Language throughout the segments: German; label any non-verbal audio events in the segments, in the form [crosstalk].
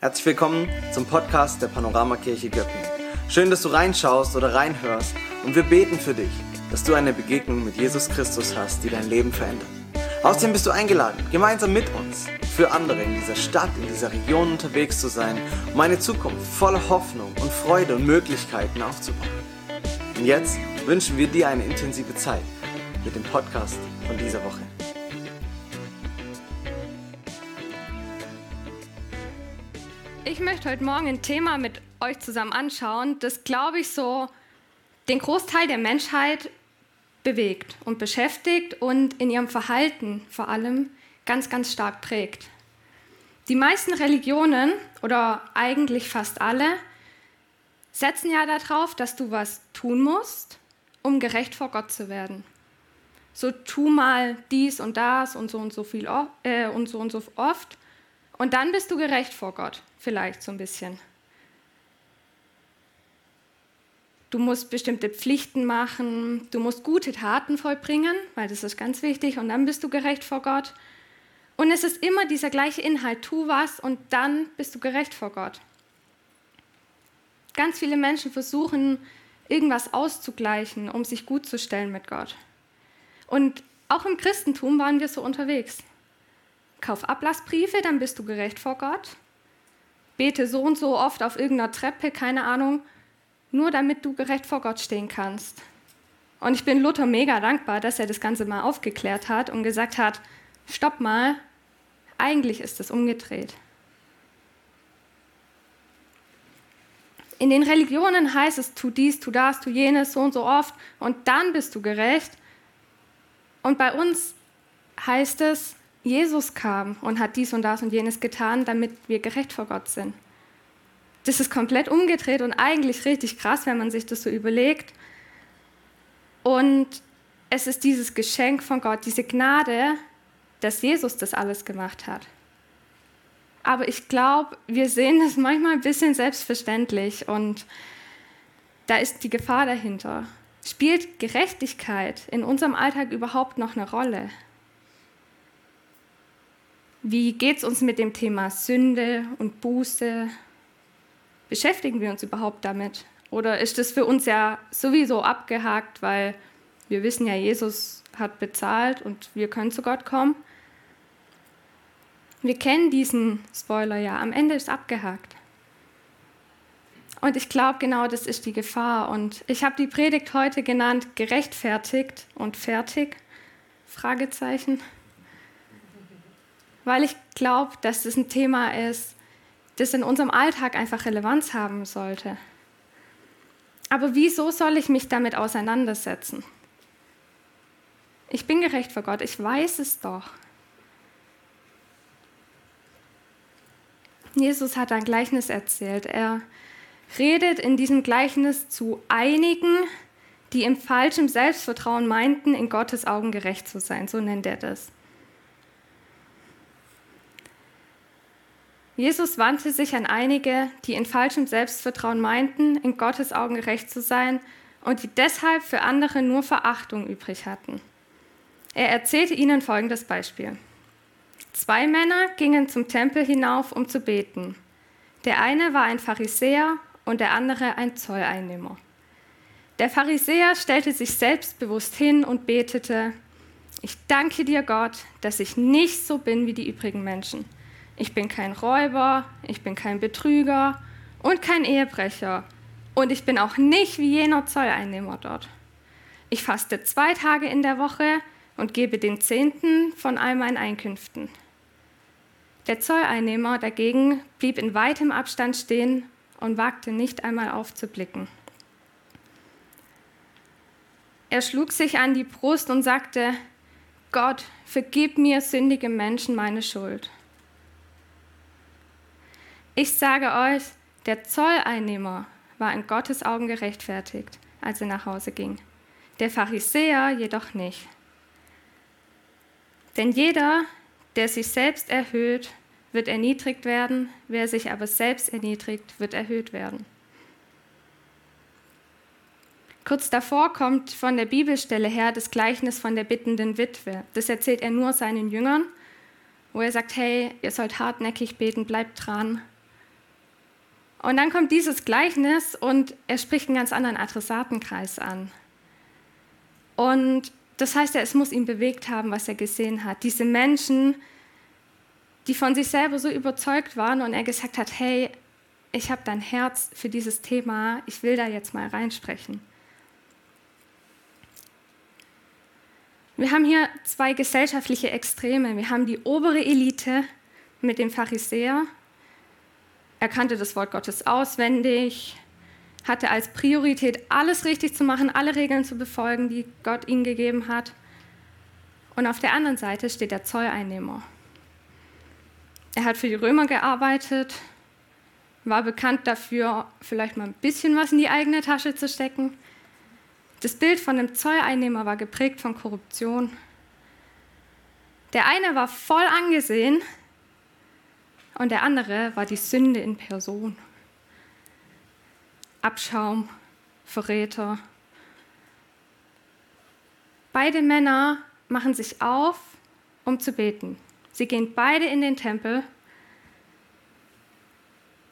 Herzlich willkommen zum Podcast der Panoramakirche Göppingen. Schön, dass du reinschaust oder reinhörst und wir beten für dich, dass du eine Begegnung mit Jesus Christus hast, die dein Leben verändert. Außerdem bist du eingeladen, gemeinsam mit uns für andere in dieser Stadt, in dieser Region unterwegs zu sein, um eine Zukunft voller Hoffnung und Freude und Möglichkeiten aufzubauen. Und jetzt wünschen wir dir eine intensive Zeit mit dem Podcast von dieser Woche. Ich möchte heute Morgen ein Thema mit euch zusammen anschauen, das, glaube ich, so den Großteil der Menschheit bewegt und beschäftigt und in ihrem Verhalten vor allem ganz, ganz stark prägt. Die meisten Religionen oder eigentlich fast alle setzen ja darauf, dass du was tun musst, um gerecht vor Gott zu werden. So tu mal dies und das und so und so viel äh, und so und so oft und dann bist du gerecht vor Gott, vielleicht so ein bisschen. Du musst bestimmte Pflichten machen, du musst gute Taten vollbringen, weil das ist ganz wichtig, und dann bist du gerecht vor Gott. Und es ist immer dieser gleiche Inhalt, tu was und dann bist du gerecht vor Gott. Ganz viele Menschen versuchen, irgendwas auszugleichen, um sich gut zu stellen mit Gott. Und auch im Christentum waren wir so unterwegs. Kauf Ablassbriefe, dann bist du gerecht vor Gott. Bete so und so oft auf irgendeiner Treppe, keine Ahnung, nur damit du gerecht vor Gott stehen kannst. Und ich bin Luther mega dankbar, dass er das Ganze mal aufgeklärt hat und gesagt hat, stopp mal, eigentlich ist es umgedreht. In den Religionen heißt es, tu dies, tu das, tu jenes, so und so oft und dann bist du gerecht. Und bei uns heißt es, Jesus kam und hat dies und das und jenes getan, damit wir gerecht vor Gott sind. Das ist komplett umgedreht und eigentlich richtig krass, wenn man sich das so überlegt. Und es ist dieses Geschenk von Gott, diese Gnade, dass Jesus das alles gemacht hat. Aber ich glaube, wir sehen das manchmal ein bisschen selbstverständlich und da ist die Gefahr dahinter. Spielt Gerechtigkeit in unserem Alltag überhaupt noch eine Rolle? Wie geht es uns mit dem Thema Sünde und Buße? Beschäftigen wir uns überhaupt damit? Oder ist das für uns ja sowieso abgehakt, weil wir wissen ja, Jesus hat bezahlt und wir können zu Gott kommen? Wir kennen diesen Spoiler ja, am Ende ist abgehakt. Und ich glaube, genau das ist die Gefahr. Und ich habe die Predigt heute genannt, gerechtfertigt und fertig? Fragezeichen weil ich glaube, dass das ein Thema ist, das in unserem Alltag einfach Relevanz haben sollte. Aber wieso soll ich mich damit auseinandersetzen? Ich bin gerecht vor Gott, ich weiß es doch. Jesus hat ein Gleichnis erzählt. Er redet in diesem Gleichnis zu einigen, die im falschen Selbstvertrauen meinten, in Gottes Augen gerecht zu sein. So nennt er das. Jesus wandte sich an einige, die in falschem Selbstvertrauen meinten, in Gottes Augen gerecht zu sein und die deshalb für andere nur Verachtung übrig hatten. Er erzählte ihnen folgendes Beispiel. Zwei Männer gingen zum Tempel hinauf, um zu beten. Der eine war ein Pharisäer und der andere ein Zolleinnehmer. Der Pharisäer stellte sich selbstbewusst hin und betete, ich danke dir Gott, dass ich nicht so bin wie die übrigen Menschen ich bin kein Räuber, ich bin kein Betrüger und kein Ehebrecher. Und ich bin auch nicht wie jener Zolleinnehmer dort. Ich faste zwei Tage in der Woche und gebe den Zehnten von all meinen Einkünften. Der Zolleinnehmer dagegen blieb in weitem Abstand stehen und wagte nicht einmal aufzublicken. Er schlug sich an die Brust und sagte, Gott, vergib mir sündige Menschen meine Schuld. Ich sage euch, der Zolleinnehmer war in Gottes Augen gerechtfertigt, als er nach Hause ging. Der Pharisäer jedoch nicht. Denn jeder, der sich selbst erhöht, wird erniedrigt werden, wer sich aber selbst erniedrigt, wird erhöht werden. Kurz davor kommt von der Bibelstelle her das Gleichnis von der bittenden Witwe. Das erzählt er nur seinen Jüngern, wo er sagt, hey, ihr sollt hartnäckig beten, bleibt dran Und dann kommt dieses Gleichnis und er spricht einen ganz anderen Adressatenkreis an. Und das heißt ja, es muss ihn bewegt haben, was er gesehen hat. Diese Menschen, die von sich selber so überzeugt waren und er gesagt hat, hey, ich habe dein Herz für dieses Thema, ich will da jetzt mal reinsprechen. Wir haben hier zwei gesellschaftliche Extreme. Wir haben die obere Elite mit dem Pharisäer. Er kannte das Wort Gottes auswendig, hatte als Priorität, alles richtig zu machen, alle Regeln zu befolgen, die Gott ihm gegeben hat. Und auf der anderen Seite steht der Zolleinnehmer. Er hat für die Römer gearbeitet, war bekannt dafür, vielleicht mal ein bisschen was in die eigene Tasche zu stecken, das Bild von dem Zolleinnehmer war geprägt von Korruption. Der eine war voll angesehen und der andere war die Sünde in Person. Abschaum, Verräter. Beide Männer machen sich auf, um zu beten. Sie gehen beide in den Tempel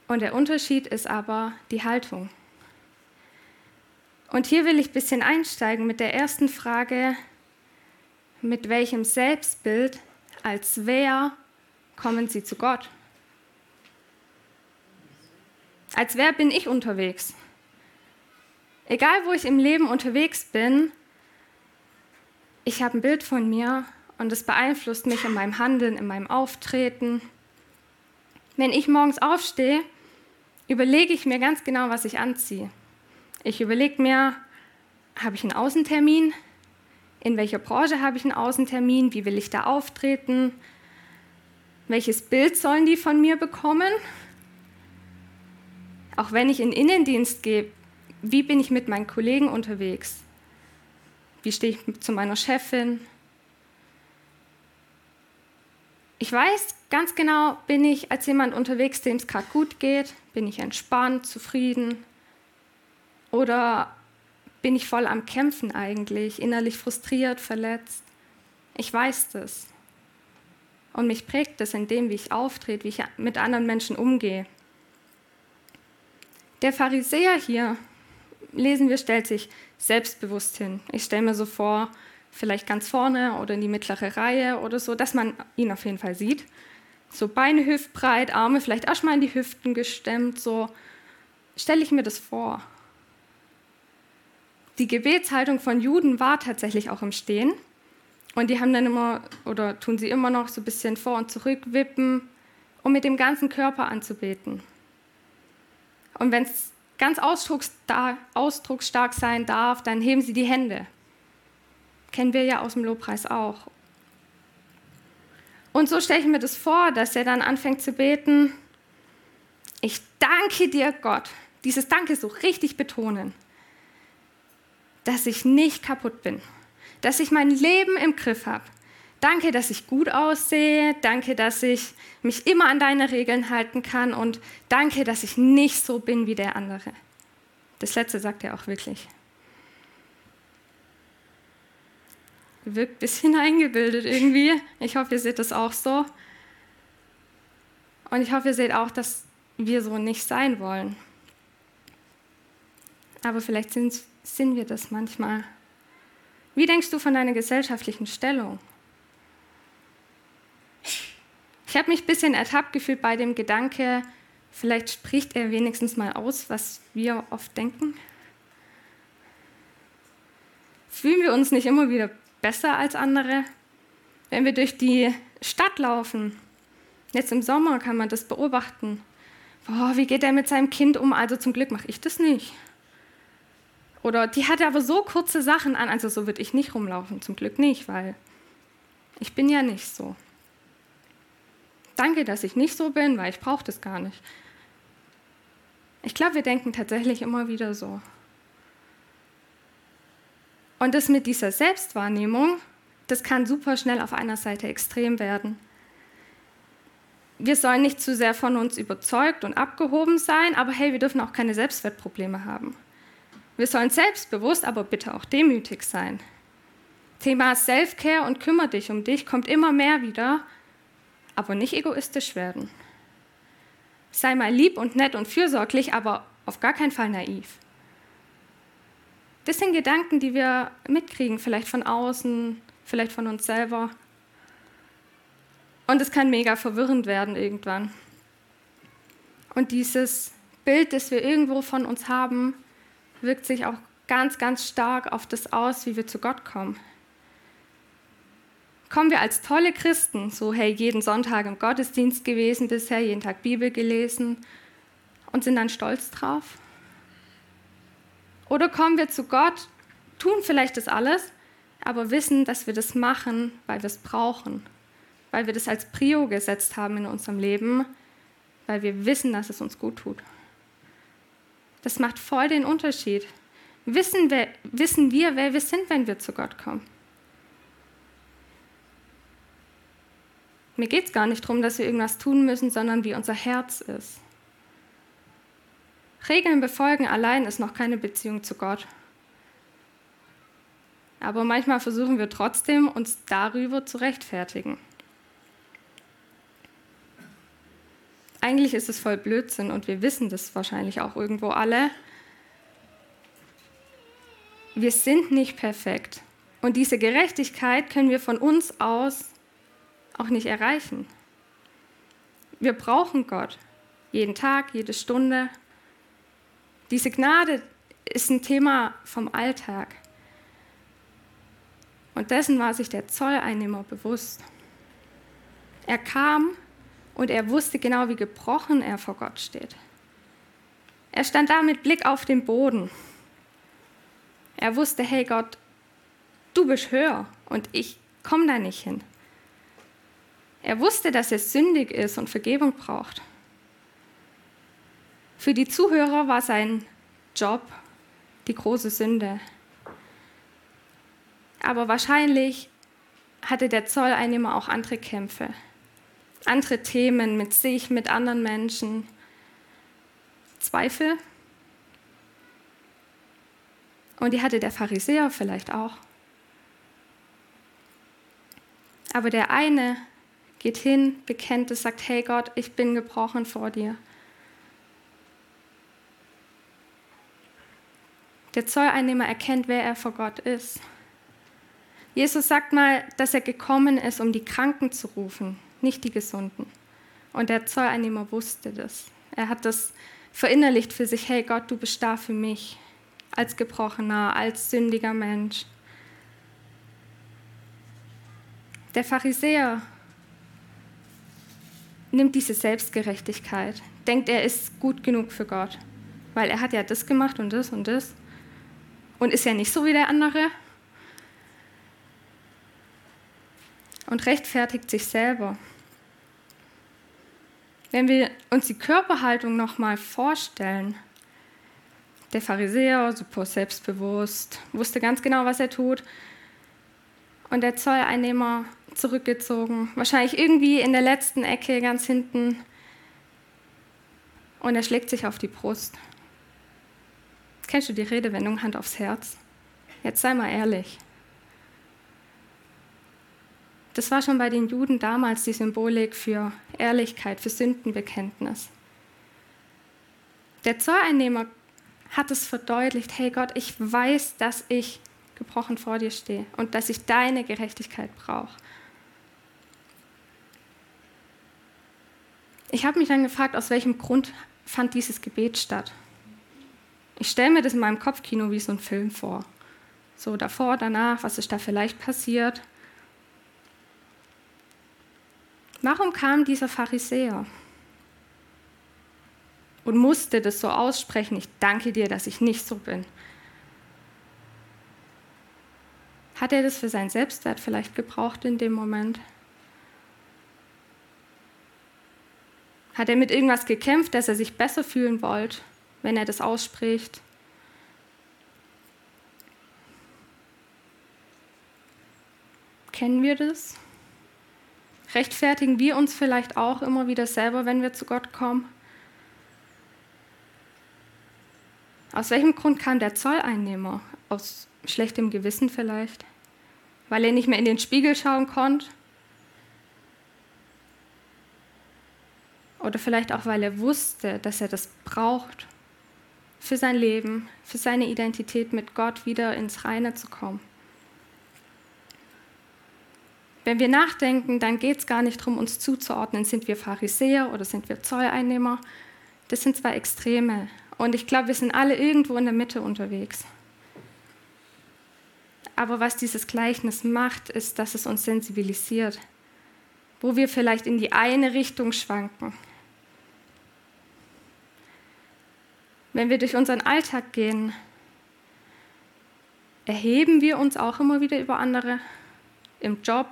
und der Unterschied ist aber die Haltung. Und hier will ich ein bisschen einsteigen mit der ersten Frage, mit welchem Selbstbild als wer kommen Sie zu Gott? Als wer bin ich unterwegs? Egal, wo ich im Leben unterwegs bin, ich habe ein Bild von mir und es beeinflusst mich in meinem Handeln, in meinem Auftreten. Wenn ich morgens aufstehe, überlege ich mir ganz genau, was ich anziehe. Ich überlege mir, habe ich einen Außentermin? In welcher Branche habe ich einen Außentermin? Wie will ich da auftreten? Welches Bild sollen die von mir bekommen? Auch wenn ich in Innendienst gehe, wie bin ich mit meinen Kollegen unterwegs? Wie stehe ich zu meiner Chefin? Ich weiß ganz genau, bin ich als jemand unterwegs, dem es gerade gut geht? Bin ich entspannt, zufrieden? Oder bin ich voll am Kämpfen eigentlich, innerlich frustriert, verletzt? Ich weiß das. Und mich prägt das in dem, wie ich auftrete, wie ich mit anderen Menschen umgehe. Der Pharisäer hier, lesen wir, stellt sich selbstbewusst hin. Ich stelle mir so vor, vielleicht ganz vorne oder in die mittlere Reihe oder so, dass man ihn auf jeden Fall sieht. So Beine hüftbreit, Arme vielleicht erstmal in die Hüften gestemmt, so stelle ich mir das vor. Die Gebetshaltung von Juden war tatsächlich auch im Stehen. Und die haben dann immer, oder tun sie immer noch, so ein bisschen vor und zurück wippen, um mit dem ganzen Körper anzubeten. Und wenn es ganz ausdrucksstark sein darf, dann heben sie die Hände. Kennen wir ja aus dem Lobpreis auch. Und so stelle ich mir das vor, dass er dann anfängt zu beten. Ich danke dir, Gott. Dieses Danke so richtig betonen dass ich nicht kaputt bin, dass ich mein Leben im Griff habe. Danke, dass ich gut aussehe. Danke, dass ich mich immer an deine Regeln halten kann. Und danke, dass ich nicht so bin wie der andere. Das letzte sagt er auch wirklich. Wirkt ein bisschen eingebildet irgendwie. Ich hoffe, ihr seht das auch so. Und ich hoffe, ihr seht auch, dass wir so nicht sein wollen. Aber vielleicht sind sind wir das manchmal? Wie denkst du von deiner gesellschaftlichen Stellung? Ich habe mich ein bisschen ertappt gefühlt bei dem Gedanke, vielleicht spricht er wenigstens mal aus, was wir oft denken. Fühlen wir uns nicht immer wieder besser als andere? Wenn wir durch die Stadt laufen, jetzt im Sommer kann man das beobachten. Boah, wie geht er mit seinem Kind um? Also zum Glück mache ich das nicht. Oder die hatte aber so kurze Sachen an, also so würde ich nicht rumlaufen, zum Glück nicht, weil ich bin ja nicht so. Danke, dass ich nicht so bin, weil ich brauche das gar nicht. Ich glaube, wir denken tatsächlich immer wieder so. Und das mit dieser Selbstwahrnehmung, das kann super schnell auf einer Seite extrem werden. Wir sollen nicht zu sehr von uns überzeugt und abgehoben sein, aber hey, wir dürfen auch keine Selbstwertprobleme haben. Wir sollen selbstbewusst, aber bitte auch demütig sein. Thema Self-Care und kümmere dich um dich kommt immer mehr wieder, aber nicht egoistisch werden. sei mal lieb und nett und fürsorglich, aber auf gar keinen Fall naiv. Das sind Gedanken, die wir mitkriegen, vielleicht von außen, vielleicht von uns selber. Und es kann mega verwirrend werden irgendwann. Und dieses Bild, das wir irgendwo von uns haben, wirkt sich auch ganz, ganz stark auf das aus, wie wir zu Gott kommen. Kommen wir als tolle Christen, so hey, jeden Sonntag im Gottesdienst gewesen bisher, jeden Tag Bibel gelesen und sind dann stolz drauf? Oder kommen wir zu Gott, tun vielleicht das alles, aber wissen, dass wir das machen, weil wir es brauchen, weil wir das als Prio gesetzt haben in unserem Leben, weil wir wissen, dass es uns gut tut. Das macht voll den Unterschied. Wissen wir, wissen wir, wer wir sind, wenn wir zu Gott kommen? Mir geht es gar nicht darum, dass wir irgendwas tun müssen, sondern wie unser Herz ist. Regeln befolgen allein ist noch keine Beziehung zu Gott. Aber manchmal versuchen wir trotzdem, uns darüber zu rechtfertigen. Eigentlich ist es voll Blödsinn und wir wissen das wahrscheinlich auch irgendwo alle. Wir sind nicht perfekt. Und diese Gerechtigkeit können wir von uns aus auch nicht erreichen. Wir brauchen Gott. Jeden Tag, jede Stunde. Diese Gnade ist ein Thema vom Alltag. Und dessen war sich der Zolleinnehmer bewusst. Er kam und er wusste genau, wie gebrochen er vor Gott steht. Er stand da mit Blick auf den Boden. Er wusste, hey Gott, du bist höher und ich komme da nicht hin. Er wusste, dass er sündig ist und Vergebung braucht. Für die Zuhörer war sein Job die große Sünde. Aber wahrscheinlich hatte der Zolleinnehmer auch andere Kämpfe, andere Themen mit sich, mit anderen Menschen, Zweifel. Und die hatte der Pharisäer vielleicht auch. Aber der eine geht hin, bekennt es, sagt, hey Gott, ich bin gebrochen vor dir. Der Zolleinnehmer erkennt, wer er vor Gott ist. Jesus sagt mal, dass er gekommen ist, um die Kranken zu rufen, nicht die Gesunden. Und der Zolleinnehmer wusste das. Er hat das verinnerlicht für sich, hey Gott, du bist da für mich, als gebrochener, als sündiger Mensch. Der Pharisäer nimmt diese Selbstgerechtigkeit, denkt, er ist gut genug für Gott, weil er hat ja das gemacht und das und das. Und ist ja nicht so wie der andere? Und rechtfertigt sich selber. Wenn wir uns die Körperhaltung nochmal vorstellen, der Pharisäer, super selbstbewusst, wusste ganz genau, was er tut, und der Zolleinnehmer zurückgezogen, wahrscheinlich irgendwie in der letzten Ecke ganz hinten. Und er schlägt sich auf die Brust. Kennst du die Redewendung Hand aufs Herz? Jetzt sei mal ehrlich. Das war schon bei den Juden damals die Symbolik für Ehrlichkeit, für Sündenbekenntnis. Der Zolleinnehmer hat es verdeutlicht, hey Gott, ich weiß, dass ich gebrochen vor dir stehe und dass ich deine Gerechtigkeit brauche. Ich habe mich dann gefragt, aus welchem Grund fand dieses Gebet statt. Ich stelle mir das in meinem Kopfkino wie so ein Film vor. So davor, danach, was ist da vielleicht passiert. Warum kam dieser Pharisäer und musste das so aussprechen, ich danke dir, dass ich nicht so bin? Hat er das für seinen Selbstwert vielleicht gebraucht in dem Moment? Hat er mit irgendwas gekämpft, dass er sich besser fühlen wollte, wenn er das ausspricht? Kennen wir das? Rechtfertigen wir uns vielleicht auch immer wieder selber, wenn wir zu Gott kommen? Aus welchem Grund kam der Zolleinnehmer? Aus schlechtem Gewissen vielleicht? Weil er nicht mehr in den Spiegel schauen konnte? Oder vielleicht auch, weil er wusste, dass er das braucht für sein Leben, für seine Identität mit Gott wieder ins Reine zu kommen. Wenn wir nachdenken, dann geht es gar nicht darum, uns zuzuordnen, sind wir Pharisäer oder sind wir Zolleinnehmer. Das sind zwei Extreme. Und ich glaube, wir sind alle irgendwo in der Mitte unterwegs. Aber was dieses Gleichnis macht, ist, dass es uns sensibilisiert, wo wir vielleicht in die eine Richtung schwanken. Wenn wir durch unseren Alltag gehen, erheben wir uns auch immer wieder über andere im Job.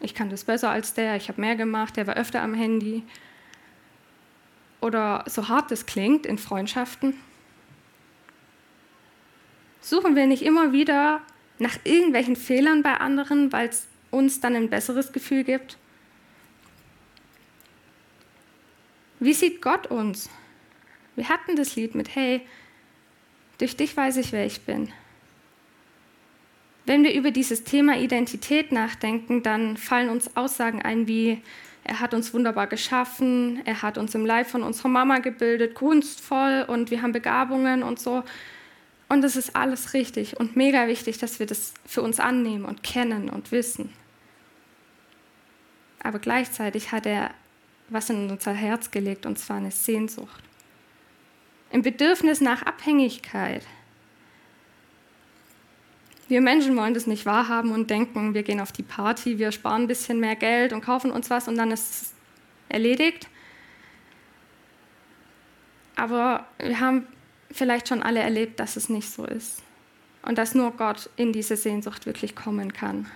Ich kann das besser als der, ich habe mehr gemacht, der war öfter am Handy. Oder so hart es klingt in Freundschaften. Suchen wir nicht immer wieder nach irgendwelchen Fehlern bei anderen, weil es uns dann ein besseres Gefühl gibt? Wie sieht Gott uns? Wir hatten das Lied mit, hey, durch dich weiß ich, wer ich bin. Wenn wir über dieses Thema Identität nachdenken, dann fallen uns Aussagen ein wie, er hat uns wunderbar geschaffen, er hat uns im Leib von unserer Mama gebildet, kunstvoll und wir haben Begabungen und so. Und das ist alles richtig und mega wichtig, dass wir das für uns annehmen und kennen und wissen. Aber gleichzeitig hat er was in unser Herz gelegt, und zwar eine Sehnsucht im Bedürfnis nach Abhängigkeit. Wir Menschen wollen das nicht wahrhaben und denken, wir gehen auf die Party, wir sparen ein bisschen mehr Geld und kaufen uns was und dann ist es erledigt. Aber wir haben vielleicht schon alle erlebt, dass es nicht so ist und dass nur Gott in diese Sehnsucht wirklich kommen kann.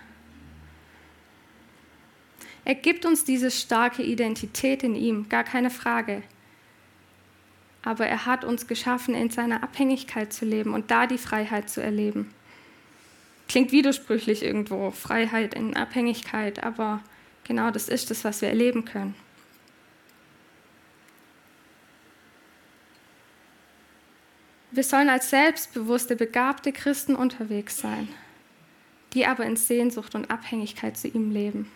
Er gibt uns diese starke Identität in ihm, gar keine Frage aber er hat uns geschaffen, in seiner Abhängigkeit zu leben und da die Freiheit zu erleben. Klingt widersprüchlich irgendwo, Freiheit in Abhängigkeit, aber genau das ist es, was wir erleben können. Wir sollen als selbstbewusste, begabte Christen unterwegs sein, die aber in Sehnsucht und Abhängigkeit zu ihm leben.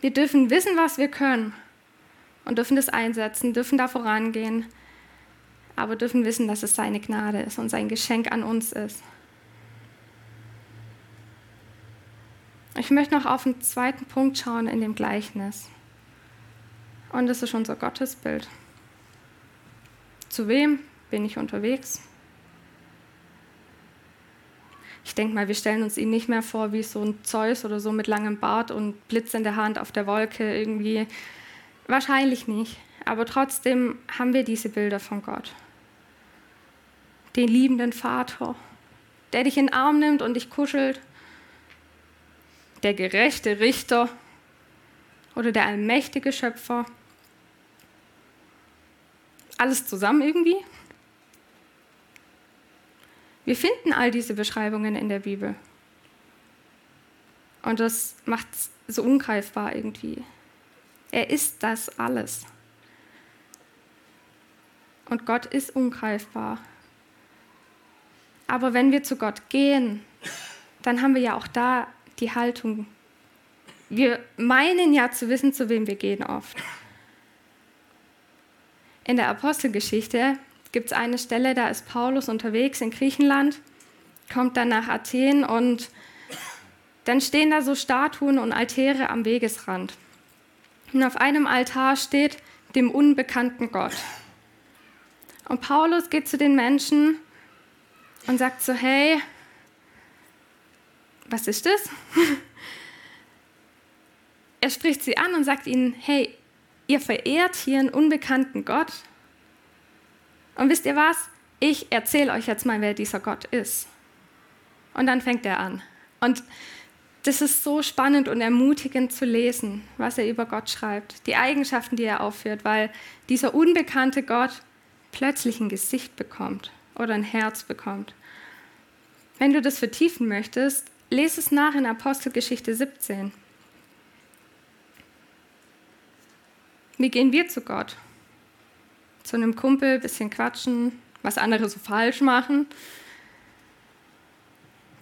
Wir dürfen wissen, was wir können und dürfen das einsetzen, dürfen da vorangehen, aber dürfen wissen, dass es seine Gnade ist und sein Geschenk an uns ist. Ich möchte noch auf den zweiten Punkt schauen in dem Gleichnis. Und das ist unser Gottesbild. Zu wem bin ich unterwegs? Ich denke mal, wir stellen uns ihn nicht mehr vor wie so ein Zeus oder so mit langem Bart und Blitz in der Hand auf der Wolke irgendwie Wahrscheinlich nicht, aber trotzdem haben wir diese Bilder von Gott. Den liebenden Vater, der dich in den Arm nimmt und dich kuschelt. Der gerechte Richter oder der allmächtige Schöpfer. Alles zusammen irgendwie? Wir finden all diese Beschreibungen in der Bibel. Und das macht es so ungreifbar irgendwie. Er ist das alles. Und Gott ist ungreifbar. Aber wenn wir zu Gott gehen, dann haben wir ja auch da die Haltung. Wir meinen ja zu wissen, zu wem wir gehen oft. In der Apostelgeschichte gibt es eine Stelle, da ist Paulus unterwegs in Griechenland, kommt dann nach Athen und dann stehen da so Statuen und Altäre am Wegesrand. Und auf einem Altar steht dem unbekannten Gott. Und Paulus geht zu den Menschen und sagt so, hey, was ist das? [laughs] er spricht sie an und sagt ihnen, hey, ihr verehrt hier einen unbekannten Gott. Und wisst ihr was? Ich erzähle euch jetzt mal, wer dieser Gott ist. Und dann fängt er an. Und das ist so spannend und ermutigend zu lesen, was er über Gott schreibt, die Eigenschaften, die er aufführt, weil dieser unbekannte Gott plötzlich ein Gesicht bekommt oder ein Herz bekommt. Wenn du das vertiefen möchtest, lese es nach in Apostelgeschichte 17. Wie gehen wir zu Gott? Zu einem Kumpel, bisschen quatschen, was andere so falsch machen,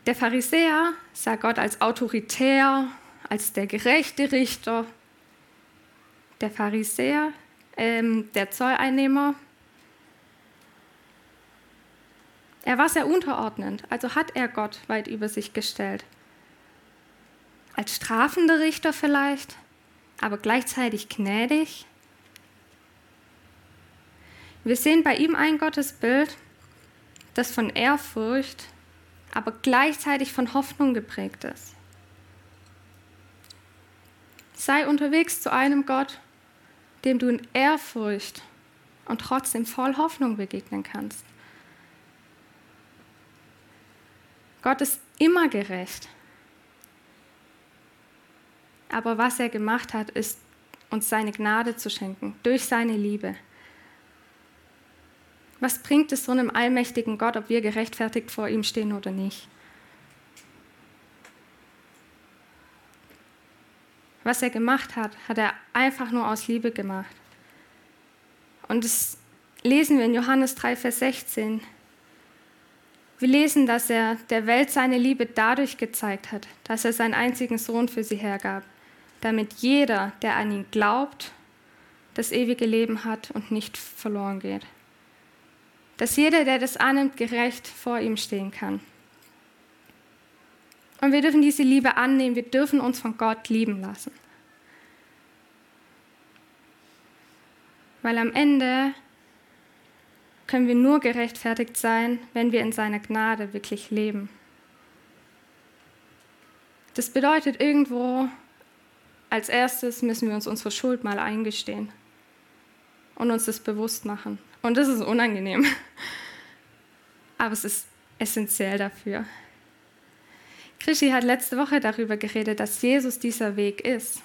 der Pharisäer sah Gott als autoritär, als der gerechte Richter, der Pharisäer, ähm, der Zolleinnehmer. Er war sehr unterordnend, also hat er Gott weit über sich gestellt. Als strafender Richter vielleicht, aber gleichzeitig gnädig. Wir sehen bei ihm ein Gottesbild, das von Ehrfurcht, aber gleichzeitig von Hoffnung geprägt ist. Sei unterwegs zu einem Gott, dem du in Ehrfurcht und trotzdem voll Hoffnung begegnen kannst. Gott ist immer gerecht. Aber was er gemacht hat, ist uns seine Gnade zu schenken, durch seine Liebe. Was bringt es so einem allmächtigen Gott, ob wir gerechtfertigt vor ihm stehen oder nicht? Was er gemacht hat, hat er einfach nur aus Liebe gemacht. Und das lesen wir in Johannes 3, Vers 16. Wir lesen, dass er der Welt seine Liebe dadurch gezeigt hat, dass er seinen einzigen Sohn für sie hergab, damit jeder, der an ihn glaubt, das ewige Leben hat und nicht verloren geht dass jeder, der das annimmt, gerecht vor ihm stehen kann. Und wir dürfen diese Liebe annehmen, wir dürfen uns von Gott lieben lassen. Weil am Ende können wir nur gerechtfertigt sein, wenn wir in seiner Gnade wirklich leben. Das bedeutet irgendwo, als erstes müssen wir uns unsere Schuld mal eingestehen und uns das bewusst machen. Und das ist unangenehm. Aber es ist essentiell dafür. Krischi hat letzte Woche darüber geredet, dass Jesus dieser Weg ist.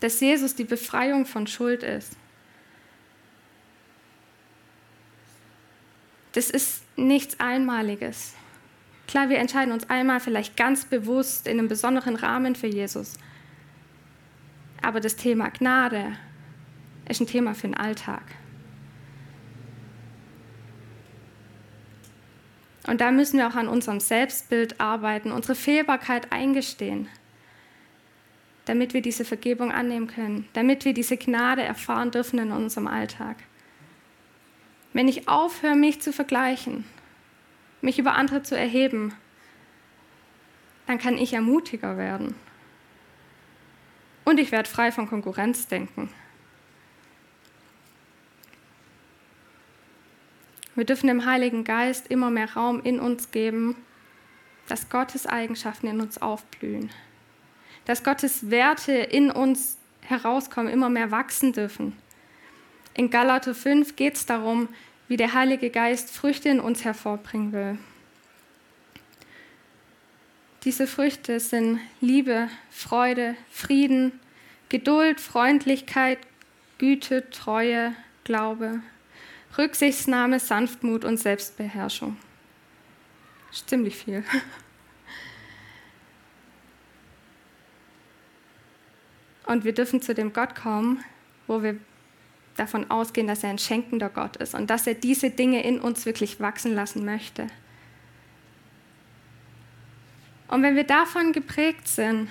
Dass Jesus die Befreiung von Schuld ist. Das ist nichts Einmaliges. Klar, wir entscheiden uns einmal vielleicht ganz bewusst in einem besonderen Rahmen für Jesus. Aber das Thema Gnade ist ein Thema für den Alltag. Und da müssen wir auch an unserem Selbstbild arbeiten, unsere Fehlbarkeit eingestehen, damit wir diese Vergebung annehmen können, damit wir diese Gnade erfahren dürfen in unserem Alltag. Wenn ich aufhöre, mich zu vergleichen, mich über andere zu erheben, dann kann ich ermutiger werden. Und ich werde frei von Konkurrenzdenken. Wir dürfen dem Heiligen Geist immer mehr Raum in uns geben, dass Gottes Eigenschaften in uns aufblühen, dass Gottes Werte in uns herauskommen, immer mehr wachsen dürfen. In Galater 5 geht es darum, wie der Heilige Geist Früchte in uns hervorbringen will. Diese Früchte sind Liebe, Freude, Frieden, Geduld, Freundlichkeit, Güte, Treue, Glaube, Rücksichtsnahme, Sanftmut und Selbstbeherrschung. Ist ziemlich viel. [laughs] Und wir dürfen zu dem Gott kommen, wo wir davon ausgehen, dass er ein schenkender Gott ist und dass er diese Dinge in uns wirklich wachsen lassen möchte. Und wenn wir davon geprägt sind,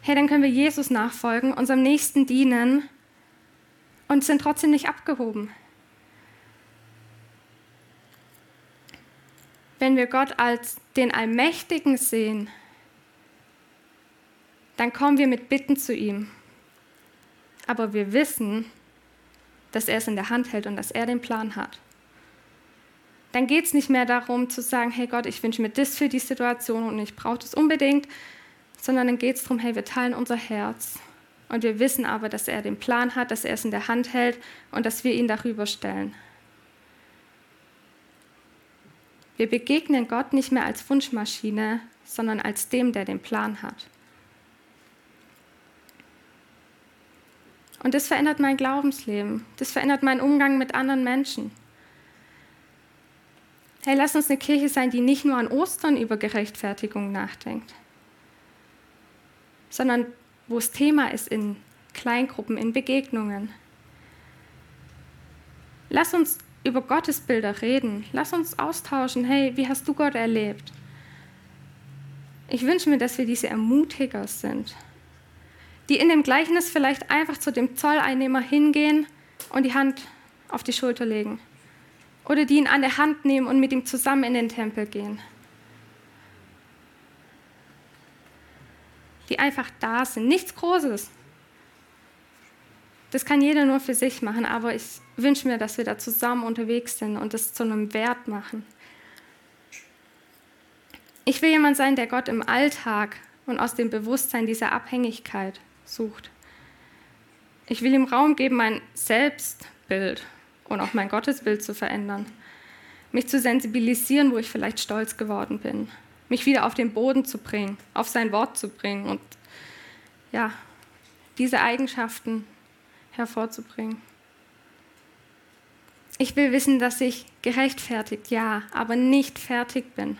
hey, dann können wir Jesus nachfolgen, unserem Nächsten dienen und sind trotzdem nicht abgehoben. wenn wir Gott als den Allmächtigen sehen, dann kommen wir mit Bitten zu ihm. Aber wir wissen, dass er es in der Hand hält und dass er den Plan hat. Dann geht es nicht mehr darum zu sagen, hey Gott, ich wünsche mir das für die Situation und ich brauche das unbedingt, sondern dann geht es darum, hey, wir teilen unser Herz. Und wir wissen aber, dass er den Plan hat, dass er es in der Hand hält und dass wir ihn darüber stellen. Wir begegnen Gott nicht mehr als Wunschmaschine, sondern als dem, der den Plan hat. Und das verändert mein Glaubensleben. Das verändert meinen Umgang mit anderen Menschen. Hey, lass uns eine Kirche sein, die nicht nur an Ostern über Gerechtfertigung nachdenkt, sondern wo es Thema ist in Kleingruppen, in Begegnungen. Lass uns über Gottesbilder reden. Lass uns austauschen. Hey, wie hast du Gott erlebt? Ich wünsche mir, dass wir diese Ermutiger sind, die in dem Gleichnis vielleicht einfach zu dem Zolleinnehmer hingehen und die Hand auf die Schulter legen. Oder die ihn an der Hand nehmen und mit ihm zusammen in den Tempel gehen. Die einfach da sind. Nichts Großes. Das kann jeder nur für sich machen, aber ich wünsche mir, dass wir da zusammen unterwegs sind und das zu einem Wert machen. Ich will jemand sein, der Gott im Alltag und aus dem Bewusstsein dieser Abhängigkeit sucht. Ich will ihm Raum geben, mein Selbstbild und auch mein Gottesbild zu verändern. Mich zu sensibilisieren, wo ich vielleicht stolz geworden bin. Mich wieder auf den Boden zu bringen, auf sein Wort zu bringen und ja, diese Eigenschaften hervorzubringen. Ich will wissen, dass ich gerechtfertigt, ja, aber nicht fertig bin.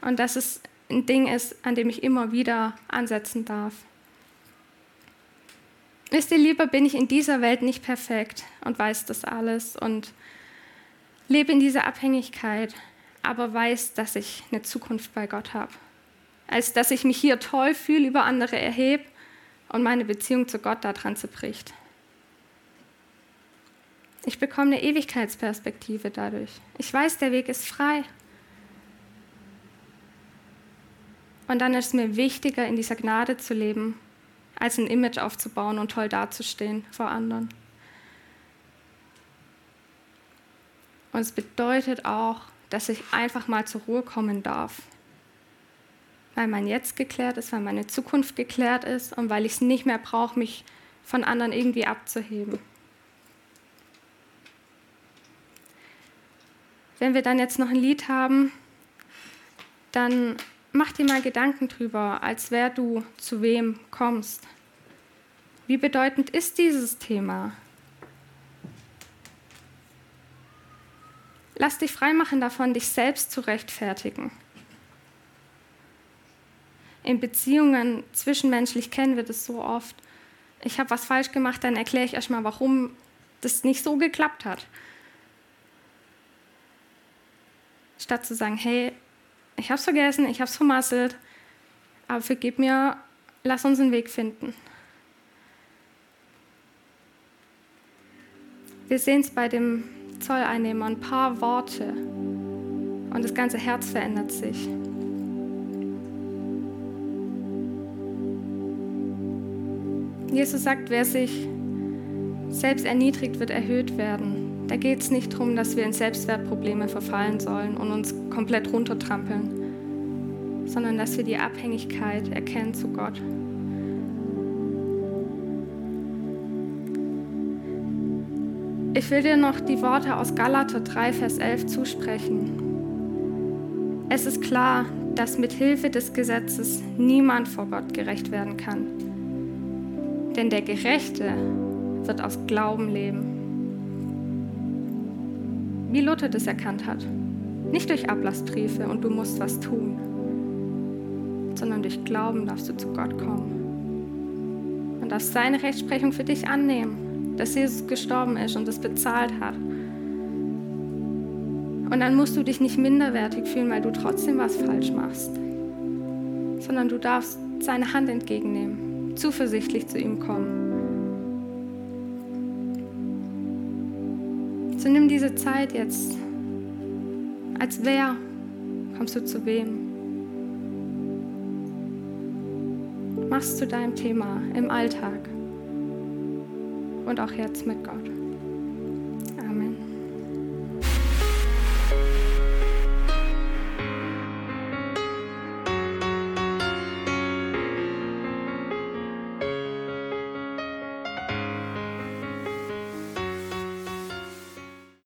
Und dass es ein Ding ist, an dem ich immer wieder ansetzen darf. Wisst ihr, lieber bin ich in dieser Welt nicht perfekt und weiß das alles und lebe in dieser Abhängigkeit, aber weiß, dass ich eine Zukunft bei Gott habe. Als dass ich mich hier toll fühle, über andere erhebe und meine Beziehung zu Gott daran zerbricht. Ich bekomme eine Ewigkeitsperspektive dadurch. Ich weiß, der Weg ist frei. Und dann ist es mir wichtiger, in dieser Gnade zu leben, als ein Image aufzubauen und toll dazustehen vor anderen. Und es bedeutet auch, dass ich einfach mal zur Ruhe kommen darf. Weil mein Jetzt geklärt ist, weil meine Zukunft geklärt ist und weil ich es nicht mehr brauche, mich von anderen irgendwie abzuheben. Wenn wir dann jetzt noch ein Lied haben, dann mach dir mal Gedanken drüber, als wer du zu wem kommst. Wie bedeutend ist dieses Thema? Lass dich freimachen davon, dich selbst zu rechtfertigen. In Beziehungen zwischenmenschlich kennen wir das so oft. Ich habe was falsch gemacht, dann erkläre ich erstmal, warum das nicht so geklappt hat. Statt zu sagen, hey, ich habe es vergessen, ich habe es vermasselt, aber vergib mir, lass uns einen Weg finden. Wir sehen es bei dem Zolleinnehmer, ein paar Worte und das ganze Herz verändert sich. Jesus sagt, wer sich selbst erniedrigt, wird erhöht werden. Da geht es nicht darum, dass wir in Selbstwertprobleme verfallen sollen und uns komplett runtertrampeln, sondern dass wir die Abhängigkeit erkennen zu Gott. Ich will dir noch die Worte aus Galater 3, Vers 11 zusprechen. Es ist klar, dass mit Hilfe des Gesetzes niemand vor Gott gerecht werden kann. Denn der Gerechte wird aus Glauben leben. Wie Luther das erkannt hat. Nicht durch Ablassbriefe und du musst was tun, sondern durch Glauben darfst du zu Gott kommen. Und darfst seine Rechtsprechung für dich annehmen dass Jesus gestorben ist und das bezahlt hat. Und dann musst du dich nicht minderwertig fühlen, weil du trotzdem was falsch machst, sondern du darfst seine Hand entgegennehmen, zuversichtlich zu ihm kommen. So nimm diese Zeit jetzt, als wer kommst du zu wem? Machst zu deinem Thema im Alltag und auch jetzt mit Gott.